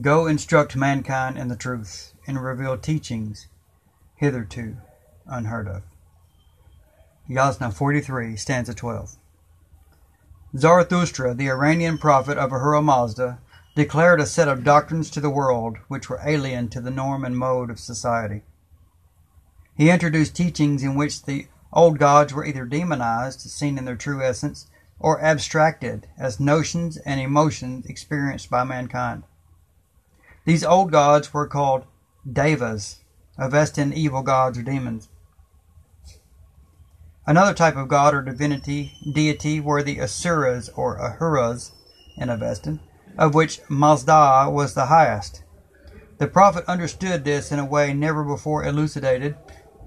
Go instruct mankind in the truth, and reveal teachings hitherto unheard of. Yasna 43, stanza 12. Zarathustra, the Iranian prophet of Ahura Mazda, declared a set of doctrines to the world which were alien to the norm and mode of society. He introduced teachings in which the old gods were either demonized, seen in their true essence, or abstracted as notions and emotions experienced by mankind. These old gods were called devas, Avestan evil gods or demons. Another type of god or divinity, deity, were the Asuras or Ahuras in Avestan, of which Mazda was the highest. The prophet understood this in a way never before elucidated,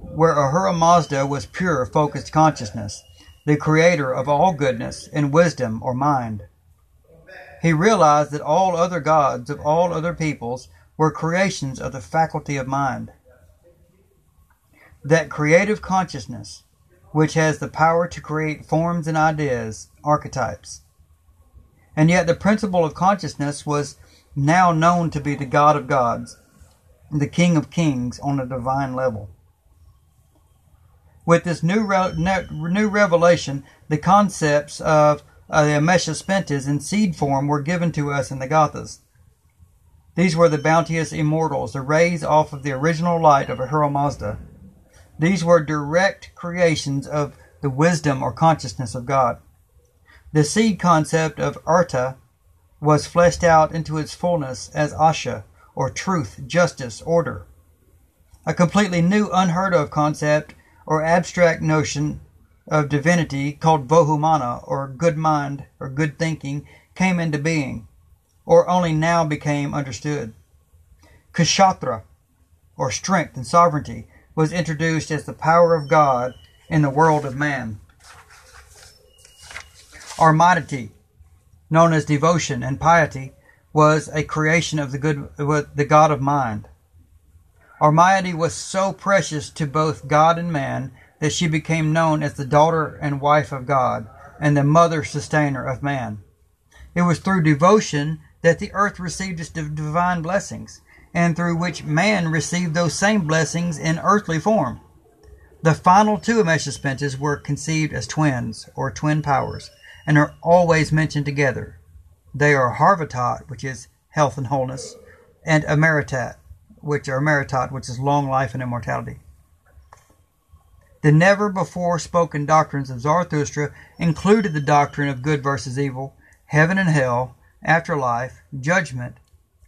where Ahura Mazda was pure, focused consciousness, the creator of all goodness and wisdom or mind. He realized that all other gods of all other peoples were creations of the faculty of mind. That creative consciousness, which has the power to create forms and ideas, archetypes. And yet the principle of consciousness was now known to be the God of gods, the King of kings on a divine level. With this new, re- new revelation, the concepts of uh, the Amesha Spentas in seed form were given to us in the Gathas. These were the bounteous immortals, the rays off of the original light of Ahura Mazda. These were direct creations of the wisdom or consciousness of God. The seed concept of Arta was fleshed out into its fullness as Asha, or truth, justice, order. A completely new, unheard of concept or abstract notion of divinity called Vohumana, or good mind, or good thinking, came into being, or only now became understood. Kshatra, or strength and sovereignty, was introduced as the power of God in the world of man. Armadity, known as devotion and piety, was a creation of the good, the God of mind. Armiety was so precious to both God and man that she became known as the daughter and wife of God and the mother sustainer of man. It was through devotion that the earth received its divine blessings, and through which man received those same blessings in earthly form. The final two Amesha Spentas were conceived as twins, or twin powers, and are always mentioned together. They are Harvatat, which is health and wholeness, and Amaritat, which are Meritat, which is long life and immortality. The never before spoken doctrines of Zarathustra included the doctrine of good versus evil, heaven and hell, afterlife, judgment,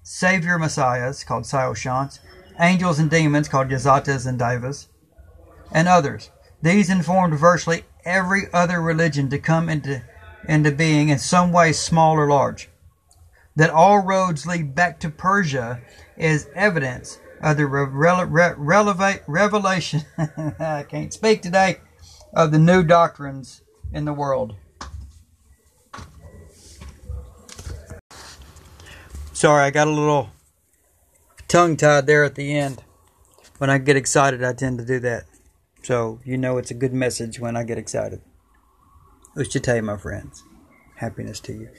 savior messiahs called Saoshants, angels and demons called Yazatas and Divas, and others. These informed virtually every other religion to come into into being in some way small or large. That all roads lead back to Persia is evidence of the re- re- re- revelation, I can't speak today, of the new doctrines in the world. Sorry, I got a little tongue tied there at the end. When I get excited, I tend to do that. So, you know, it's a good message when I get excited. Ushite, my friends. Happiness to you.